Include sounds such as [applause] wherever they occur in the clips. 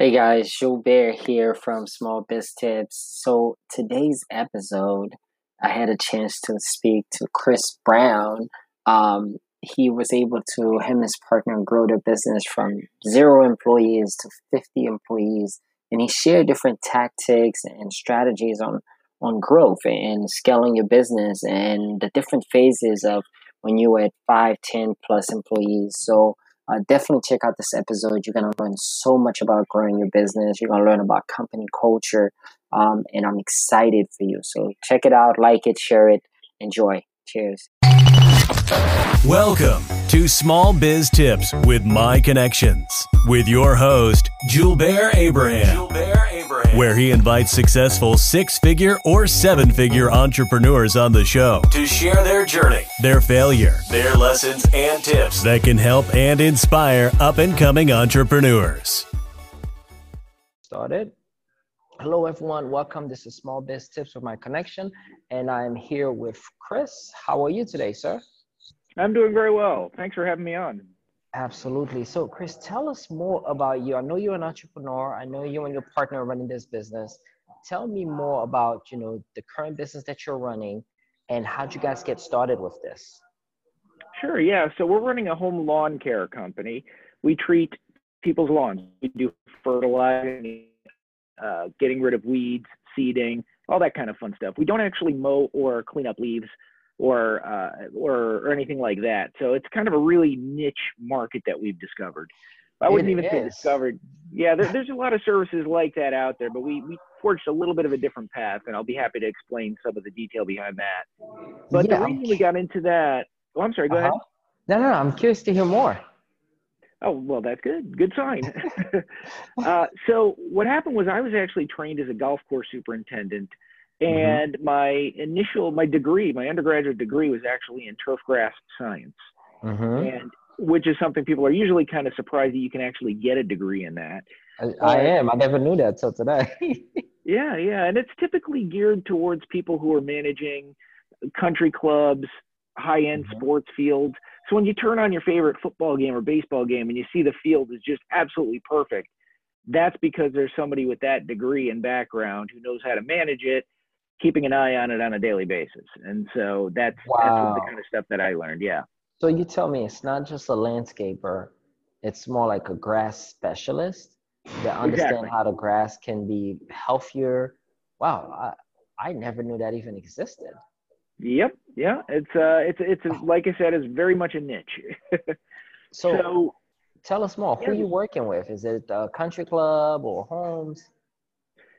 Hey guys, Joe Bear here from Small Biz Tips. So today's episode, I had a chance to speak to Chris Brown. Um, he was able to him and his partner grow their business from zero employees to 50 employees, and he shared different tactics and strategies on on growth and scaling your business and the different phases of when you were at 5, 10 plus employees. So uh, definitely check out this episode. You're going to learn so much about growing your business. You're going to learn about company culture. Um, and I'm excited for you. So check it out, like it, share it, enjoy. Cheers. Welcome to Small Biz Tips with My Connections with your host, Julbert Abraham, Abraham, where he invites successful six figure or seven figure entrepreneurs on the show to share their journey, their failure, their lessons, and tips that can help and inspire up and coming entrepreneurs. Started. Hello, everyone. Welcome. This is Small Biz Tips with My Connection, and I'm here with Chris. How are you today, sir? I'm doing very well. Thanks for having me on. Absolutely. So, Chris, tell us more about you. I know you're an entrepreneur. I know you and your partner are running this business. Tell me more about, you know, the current business that you're running and how'd you guys get started with this? Sure. Yeah. So we're running a home lawn care company. We treat people's lawns. We do fertilizing, uh, getting rid of weeds, seeding, all that kind of fun stuff. We don't actually mow or clean up leaves or uh, or or anything like that. So it's kind of a really niche market that we've discovered. I wouldn't it even is. say discovered. Yeah, there, there's a lot of services like that out there, but we we forged a little bit of a different path, and I'll be happy to explain some of the detail behind that. But yeah, the reason I'm... we got into that, oh, I'm sorry, go uh-huh. ahead. No, no, no, I'm curious to hear more. Oh well, that's good. Good sign. [laughs] uh, so what happened was I was actually trained as a golf course superintendent. And mm-hmm. my initial, my degree, my undergraduate degree was actually in turf grass science. Mm-hmm. And which is something people are usually kind of surprised that you can actually get a degree in that. I, I am. I never knew that till today. [laughs] yeah, yeah. And it's typically geared towards people who are managing country clubs, high end mm-hmm. sports fields. So when you turn on your favorite football game or baseball game and you see the field is just absolutely perfect, that's because there's somebody with that degree and background who knows how to manage it keeping an eye on it on a daily basis. And so that's, wow. that's the kind of stuff that I learned. Yeah. So you tell me it's not just a landscaper, it's more like a grass specialist that understand exactly. how the grass can be healthier. Wow. I, I never knew that even existed. Yep. Yeah. It's, uh, it's, it's, like I said, it's very much a niche. [laughs] so, so, tell us more. Yeah. Who are you working with? Is it a country club or homes?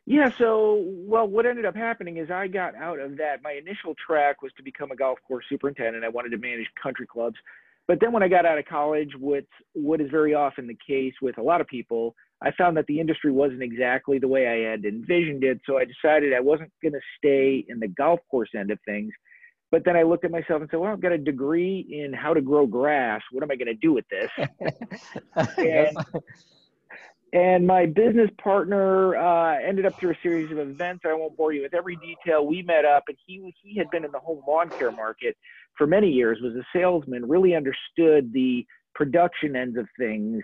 Yeah, so well, what ended up happening is I got out of that. My initial track was to become a golf course superintendent. I wanted to manage country clubs, but then when I got out of college, what what is very often the case with a lot of people, I found that the industry wasn't exactly the way I had envisioned it. So I decided I wasn't going to stay in the golf course end of things. But then I looked at myself and said, "Well, I've got a degree in how to grow grass. What am I going to do with this?" [laughs] and, and my business partner uh, ended up through a series of events. I won't bore you with every detail. We met up, and he he had been in the home lawn care market for many years. Was a salesman, really understood the production ends of things,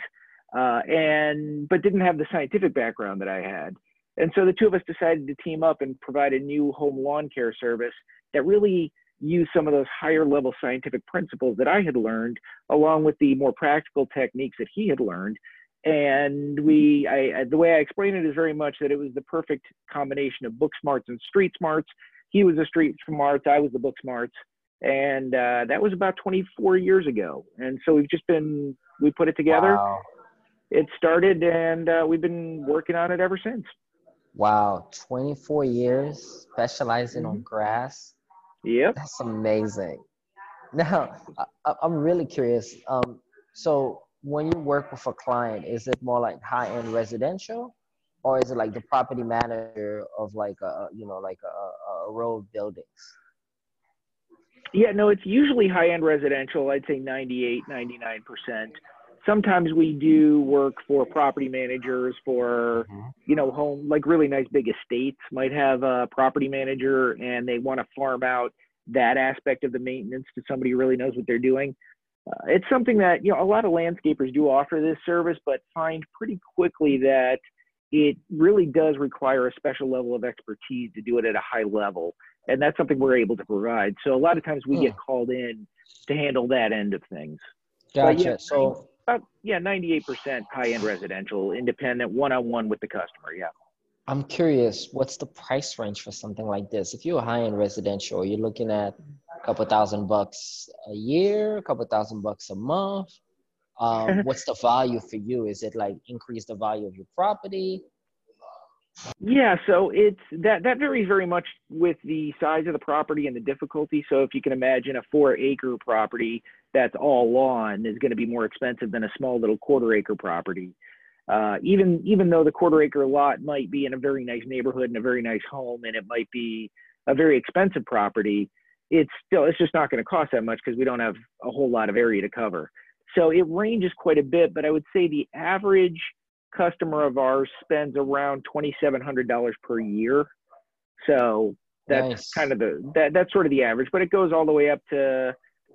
uh, and but didn't have the scientific background that I had. And so the two of us decided to team up and provide a new home lawn care service that really used some of those higher level scientific principles that I had learned, along with the more practical techniques that he had learned and we I, the way i explain it is very much that it was the perfect combination of book smarts and street smarts. He was the street smarts i was the book smarts and uh, that was about 24 years ago. And so we've just been we put it together. Wow. it started and uh, we've been working on it ever since. Wow. 24 years specializing mm-hmm. on grass? Yep. That's amazing. Now I, i'm really curious um, so when you work with a client, is it more like high end residential, or is it like the property manager of like a you know like a, a row of buildings? Yeah, no, it's usually high end residential. I'd say 98, 99 percent. Sometimes we do work for property managers for mm-hmm. you know home like really nice big estates might have a property manager and they want to farm out that aspect of the maintenance to somebody who really knows what they're doing uh, it's something that you know a lot of landscapers do offer this service, but find pretty quickly that it really does require a special level of expertise to do it at a high level. And that's something we're able to provide. So a lot of times we get hmm. called in to handle that end of things. Gotcha. Yeah, so about yeah, 98% high end residential, independent, one on one with the customer. Yeah. I'm curious, what's the price range for something like this? If you're high end residential, you're looking at couple thousand bucks a year, a couple thousand bucks a month. Um, [laughs] what's the value for you? Is it like increase the value of your property? Yeah, so it's that that varies very much with the size of the property and the difficulty. So if you can imagine a four acre property that's all lawn is going to be more expensive than a small little quarter acre property. Uh, even even though the quarter acre lot might be in a very nice neighborhood and a very nice home, and it might be a very expensive property, it's still it's just not going to cost that much because we don't have a whole lot of area to cover. So it ranges quite a bit, but I would say the average customer of ours spends around $2,700 per year. So that's nice. kind of the, that, that's sort of the average, but it goes all the way up to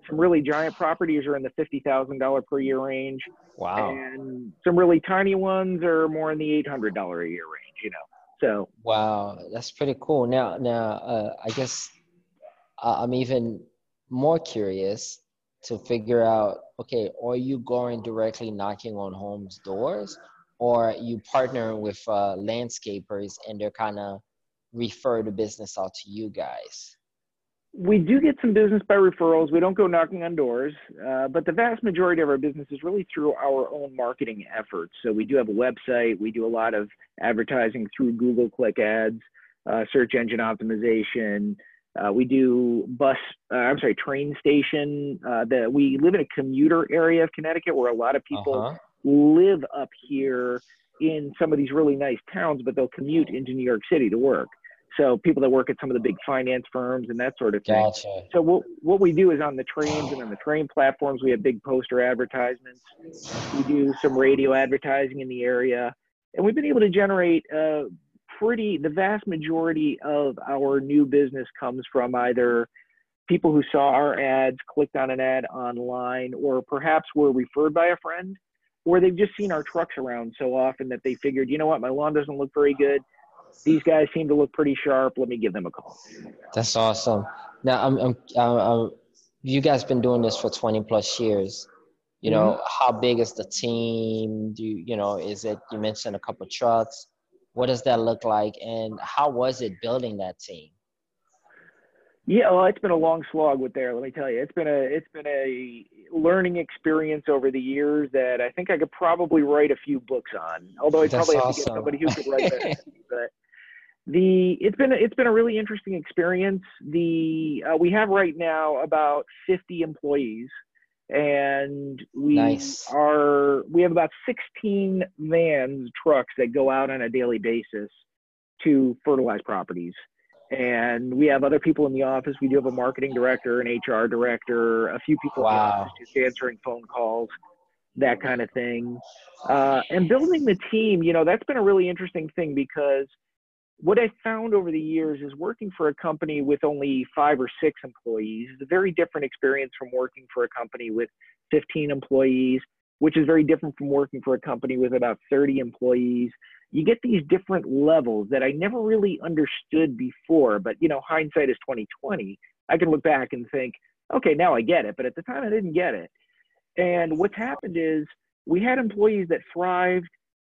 some really giant properties are in the $50,000 per year range. Wow. And some really tiny ones are more in the $800 a year range, you know? So, wow, that's pretty cool. Now, now, uh, I guess I'm even more curious to figure out okay are you going directly knocking on homes doors or you partner with uh, landscapers and they're kind of refer the business out to you guys? We do get some business by referrals. We don't go knocking on doors uh, but the vast majority of our business is really through our own marketing efforts. So we do have a website. We do a lot of advertising through google click ads uh, search engine optimization uh, we do bus, uh, I'm sorry, train station. Uh, the, we live in a commuter area of Connecticut where a lot of people uh-huh. live up here in some of these really nice towns, but they'll commute into New York City to work. So people that work at some of the big finance firms and that sort of thing. Gotcha. So what what we do is on the trains and on the train platforms, we have big poster advertisements. We do some radio advertising in the area, and we've been able to generate uh, pretty the vast majority of our new business comes from either people who saw our ads, clicked on an ad online, or perhaps were referred by a friend, or they've just seen our trucks around so often that they figured, you know what, my lawn doesn't look very good. These guys seem to look pretty sharp. Let me give them a call. That's awesome. Now, I'm, I'm, I'm, you guys been doing this for 20 plus years. You know, mm-hmm. how big is the team? Do you, you know, is it, you mentioned a couple trucks what does that look like and how was it building that team? Yeah well it's been a long slog with there let me tell you. It's been a it's been a learning experience over the years that i think i could probably write a few books on although i probably have to get somebody who could write that [laughs] but the it's been it's been a really interesting experience. The uh, we have right now about 50 employees and we nice. are we have about 16 vans trucks that go out on a daily basis to fertilize properties and we have other people in the office we do have a marketing director an hr director a few people wow. in the office just answering phone calls that kind of thing uh, and building the team you know that's been a really interesting thing because what I found over the years is working for a company with only five or six employees is a very different experience from working for a company with 15 employees, which is very different from working for a company with about 30 employees. You get these different levels that I never really understood before, but you know, hindsight is 2020. I can look back and think, okay, now I get it, but at the time I didn't get it. And what's happened is we had employees that thrived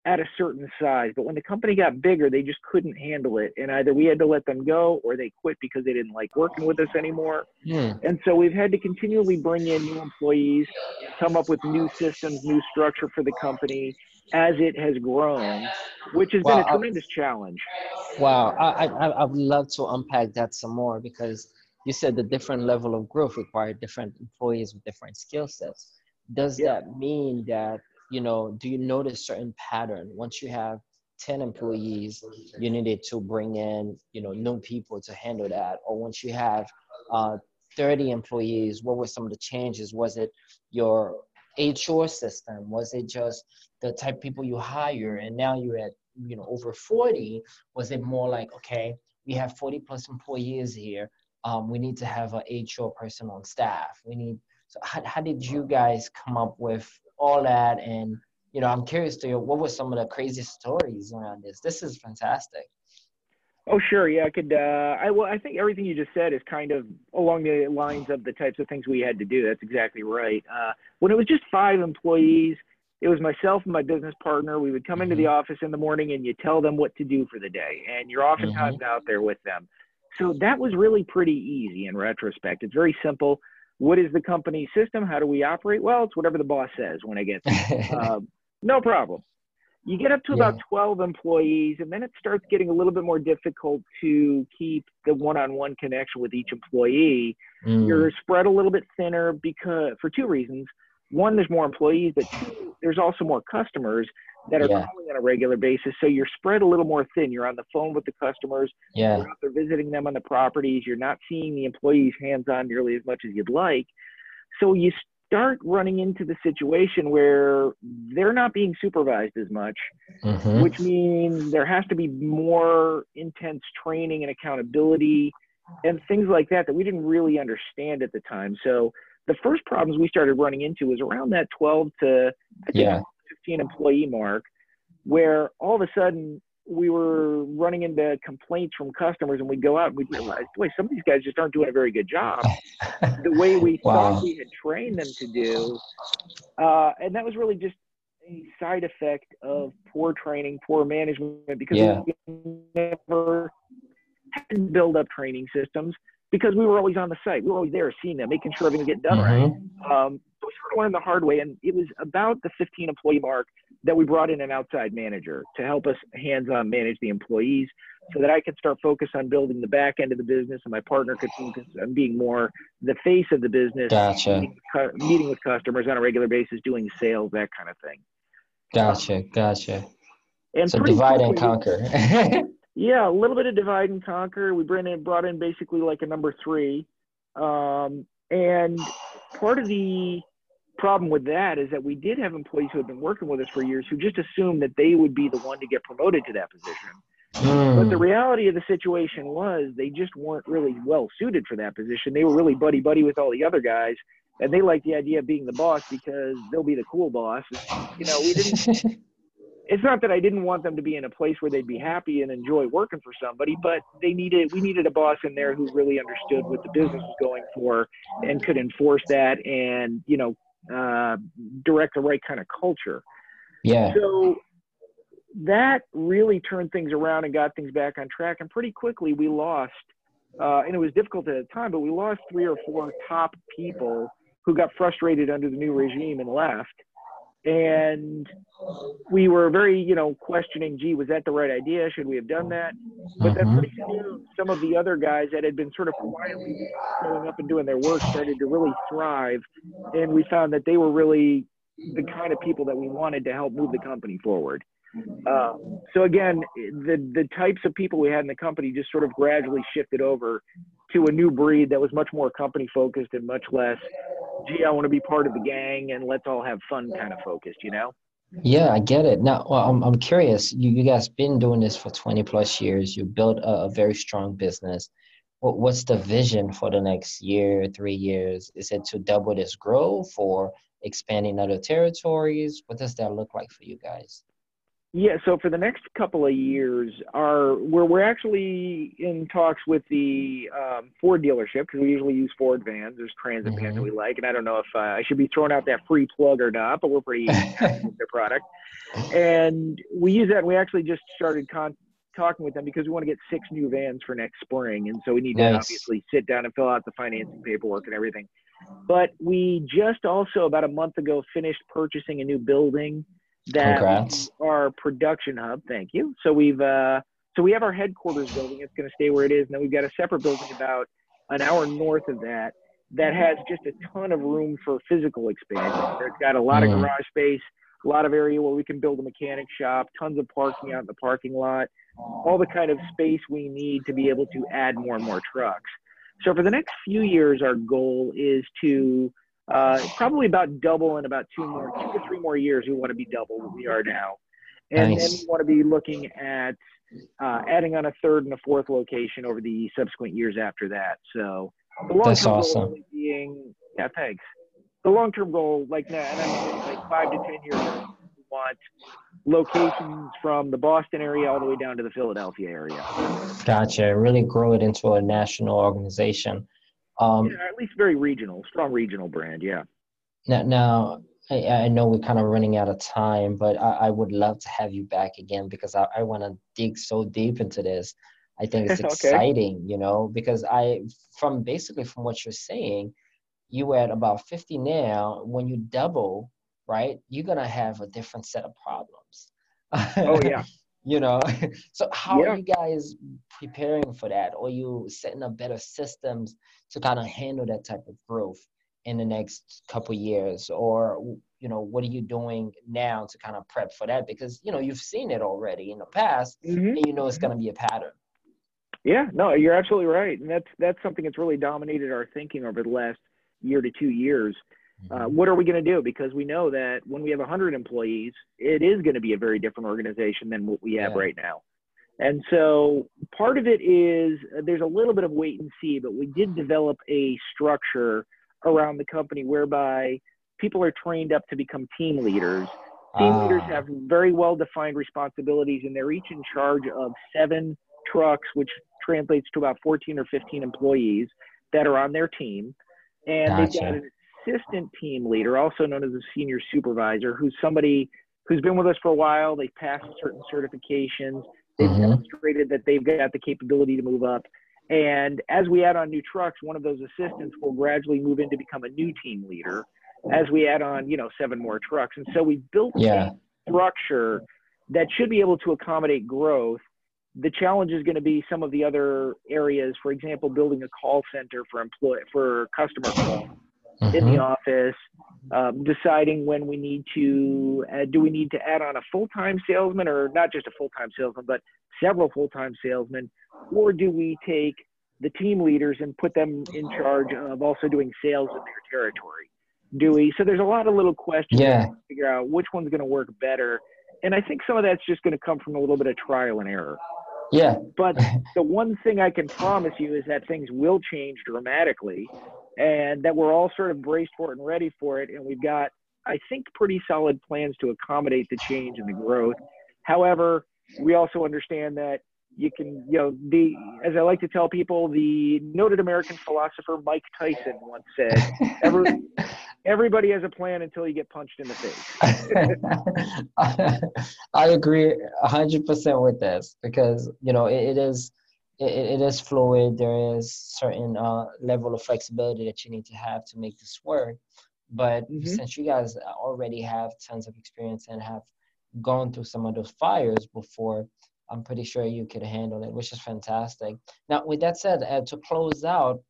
at a certain size. But when the company got bigger, they just couldn't handle it. And either we had to let them go or they quit because they didn't like working with us anymore. Mm. And so we've had to continually bring in new employees, come up with new systems, new structure for the company as it has grown, which has wow. been a tremendous challenge. Wow. I, I, I would love to unpack that some more because you said the different level of growth required different employees with different skill sets. Does yeah. that mean that you know, do you notice certain pattern once you have 10 employees, you needed to bring in, you know, new people to handle that. Or once you have uh, 30 employees, what were some of the changes? Was it your HR system? Was it just the type of people you hire? And now you're at, you know, over 40. Was it more like, okay, we have 40 plus employees here. Um, we need to have an HR person on staff. We need, so how, how did you guys come up with all that and you know, I'm curious to you, what were some of the crazy stories around this? This is fantastic. Oh, sure. Yeah, I could. Uh, I well, I think everything you just said is kind of along the lines of the types of things we had to do. That's exactly right. Uh, when it was just five employees, it was myself and my business partner. We would come into the mm-hmm. office in the morning and you tell them what to do for the day, and you're oftentimes mm-hmm. out there with them. So that was really pretty easy in retrospect. It's very simple. What is the company system? How do we operate? Well, it's whatever the boss says when I get there. uh, [laughs] no problem. You get up to yeah. about 12 employees, and then it starts getting a little bit more difficult to keep the one-on-one connection with each employee. Mm. You're spread a little bit thinner because for two reasons. One, there's more employees, but two, there's also more customers that are yeah. calling on a regular basis. So you're spread a little more thin. You're on the phone with the customers. Yeah. You're out there visiting them on the properties. You're not seeing the employees hands on nearly as much as you'd like. So you start running into the situation where they're not being supervised as much, mm-hmm. which means there has to be more intense training and accountability and things like that that we didn't really understand at the time. So the first problems we started running into was around that 12 to I think yeah. 15 employee mark, where all of a sudden we were running into complaints from customers and we'd go out and we'd realize, boy, some of these guys just aren't doing a very good job [laughs] the way we wow. thought we had trained them to do. Uh, and that was really just a side effect of poor training, poor management, because yeah. we never had to build up training systems because we were always on the site. We were always there seeing them, making sure everything get done mm-hmm. right. Um, we sort of learned the hard way. And it was about the 15 employee mark that we brought in an outside manager to help us hands on manage the employees so that I could start focus on building the back end of the business and my partner could focus on being more the face of the business, gotcha. meeting, with customers on a regular basis, doing sales, that kind of thing. Gotcha, gotcha. And so divide quickly, and conquer. [laughs] yeah, a little bit of divide and conquer. We brought in, brought in basically like a number three. Um, and part of the problem with that is that we did have employees who had been working with us for years who just assumed that they would be the one to get promoted to that position. Mm. But the reality of the situation was they just weren't really well suited for that position. They were really buddy buddy with all the other guys, and they liked the idea of being the boss because they'll be the cool boss. You know, we didn't. [laughs] it's not that I didn't want them to be in a place where they'd be happy and enjoy working for somebody, but they needed we needed a boss in there who really understood what the business was going for and could enforce that and you know uh, direct the right kind of culture. Yeah. So that really turned things around and got things back on track. And pretty quickly we lost, uh, and it was difficult at the time, but we lost three or four top people who got frustrated under the new regime and left and we were very, you know, questioning, gee, was that the right idea? Should we have done that? But then mm-hmm. pretty soon, some of the other guys that had been sort of quietly showing up and doing their work started to really thrive, and we found that they were really the kind of people that we wanted to help move the company forward. Um, so again, the the types of people we had in the company just sort of gradually shifted over to a new breed that was much more company focused and much less, gee, I want to be part of the gang and let's all have fun kind of focused, you know? Yeah, I get it. Now, well, I'm, I'm curious. You, you guys been doing this for 20 plus years. You built a, a very strong business. What, what's the vision for the next year, three years? Is it to double this growth or expanding other territories? What does that look like for you guys? Yeah, so for the next couple of years, our we're we're actually in talks with the um, Ford dealership because we usually use Ford vans. There's transit mm-hmm. vans that we like, and I don't know if uh, I should be throwing out that free plug or not, but we're pretty happy with their product, and we use that. And we actually just started con- talking with them because we want to get six new vans for next spring, and so we need nice. to obviously sit down and fill out the financing paperwork and everything. But we just also about a month ago finished purchasing a new building that Congrats. our production hub. Thank you. So we've uh, so we have our headquarters building. It's going to stay where it is, and then we've got a separate building about an hour north of that that has just a ton of room for physical expansion. It's got a lot mm. of garage space, a lot of area where we can build a mechanic shop, tons of parking out in the parking lot, all the kind of space we need to be able to add more and more trucks. So for the next few years, our goal is to uh, [sighs] probably about double in about two more, two to three more years. We want to be double what we are now, and nice. then we want to be looking at uh, adding on a third and a fourth location over the subsequent years after that. So the long That's awesome. goal being, yeah, thanks. The long-term goal, like, and I'm like five to ten years, we want locations from the Boston area all the way down to the Philadelphia area. Gotcha. Really grow it into a national organization. Um, yeah, at least very regional, strong regional brand. Yeah. Now, now I, I know we're kind of running out of time, but I, I would love to have you back again because I, I want to dig so deep into this. I think it's [laughs] okay. exciting, you know, because I, from basically from what you're saying, you at about 50 now. When you double, right, you're gonna have a different set of problems. Oh yeah. [laughs] you know, [laughs] so how yeah. are you guys preparing for that? Or you setting up better systems to kind of handle that type of growth in the next couple years? Or you know, what are you doing now to kind of prep for that? Because you know you've seen it already in the past, mm-hmm. and you know it's gonna be a pattern. Yeah, no, you're absolutely right, and that's that's something that's really dominated our thinking over the last year to two years. Uh, mm-hmm. what are we going to do? Because we know that when we have 100 employees, it is going to be a very different organization than what we have yeah. right now. And so part of it is uh, there's a little bit of wait and see, but we did develop a structure around the company whereby people are trained up to become team leaders. Team ah. leaders have very well defined responsibilities, and they're each in charge of seven trucks, which translates to about 14 or 15 employees that are on their team. And gotcha. they've got an assistant team leader, also known as a senior supervisor, who's somebody who's been with us for a while. They've passed certain certifications. They've mm-hmm. demonstrated that they've got the capability to move up. And as we add on new trucks, one of those assistants will gradually move in to become a new team leader as we add on, you know, seven more trucks. And so we built yeah. a structure that should be able to accommodate growth the challenge is going to be some of the other areas for example building a call center for employee for customer mm-hmm. in the mm-hmm. office um, deciding when we need to uh, do we need to add on a full-time salesman or not just a full-time salesman but several full-time salesmen or do we take the team leaders and put them in charge of also doing sales in their territory do we so there's a lot of little questions yeah. to figure out which one's going to work better and i think some of that's just going to come from a little bit of trial and error yeah. But [laughs] the one thing I can promise you is that things will change dramatically and that we're all sort of braced for it and ready for it. And we've got, I think, pretty solid plans to accommodate the change and the growth. However, we also understand that you can, you know, the as I like to tell people, the noted American philosopher Mike Tyson once said, Every, [laughs] everybody has a plan until you get punched in the face. [laughs] I agree hundred percent with this because you know it, it is it, it is fluid. There is certain uh, level of flexibility that you need to have to make this work. But mm-hmm. since you guys already have tons of experience and have gone through some of those fires before, I'm pretty sure you could handle it, which is fantastic. Now, with that said, uh, to close out,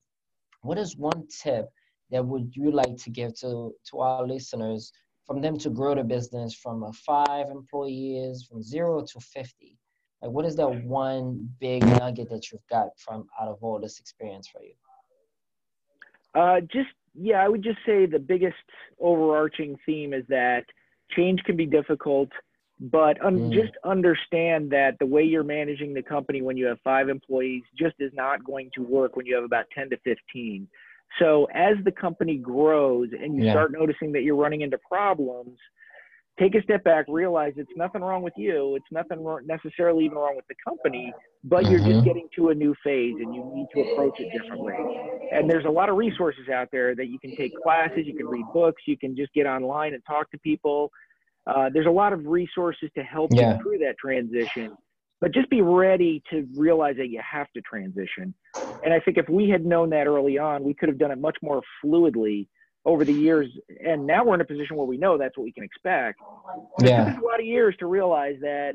what is one tip that would you like to give to to our listeners from them to grow the business from a five employees from zero to 50 like what is that one big nugget that you've got from out of all this experience for you uh, just yeah i would just say the biggest overarching theme is that change can be difficult but un- mm. just understand that the way you're managing the company when you have five employees just is not going to work when you have about 10 to 15 so as the company grows and you yeah. start noticing that you're running into problems, take a step back, realize it's nothing wrong with you. It's nothing necessarily even wrong with the company, but mm-hmm. you're just mm-hmm. getting to a new phase and you need to approach it differently. And there's a lot of resources out there that you can take classes, you can read books, you can just get online and talk to people. Uh, there's a lot of resources to help yeah. you through that transition but just be ready to realize that you have to transition. And I think if we had known that early on, we could have done it much more fluidly over the years. And now we're in a position where we know that's what we can expect. Yeah. It took a lot of years to realize that,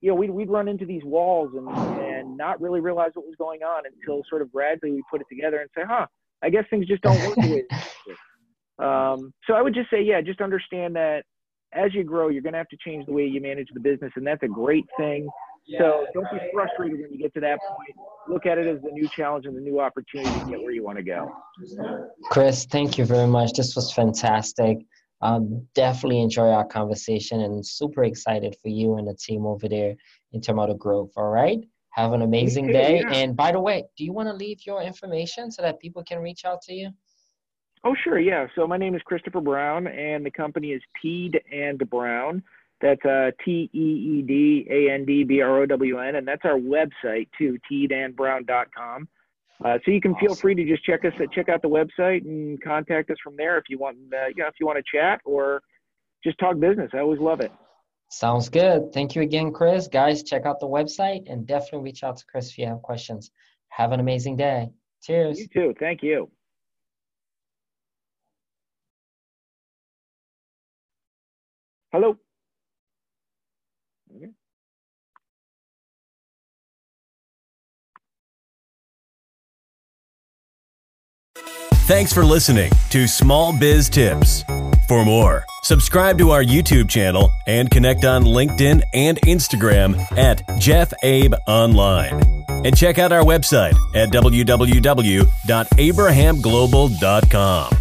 you know, we'd, we'd run into these walls and, and not really realize what was going on until sort of gradually we put it together and say, huh, I guess things just don't work the way [laughs] um, so I would just say, yeah, just understand that as you grow, you're going to have to change the way you manage the business. And that's a great thing. So don't be frustrated when you get to that point. Look at it as the new challenge and the new opportunity to get where you want to go. Chris, thank you very much. This was fantastic. Um, definitely enjoy our conversation and super excited for you and the team over there in Tomato Grove. All right. Have an amazing day. Yeah. And by the way, do you want to leave your information so that people can reach out to you? Oh, sure. Yeah. So my name is Christopher Brown, and the company is Teed and Brown. That's uh, T E E D A N D B R O W N, and that's our website too, teedandbrown.com. Uh, so you can awesome. feel free to just check us check out the website and contact us from there if you want uh, you know, if you want to chat or just talk business. I always love it. Sounds good. Thank you again, Chris. Guys, check out the website and definitely reach out to Chris if you have questions. Have an amazing day. Cheers. You too. Thank you. Hello. Thanks for listening to Small Biz Tips. For more, subscribe to our YouTube channel and connect on LinkedIn and Instagram at Jeff Abe Online. And check out our website at www.abrahamglobal.com.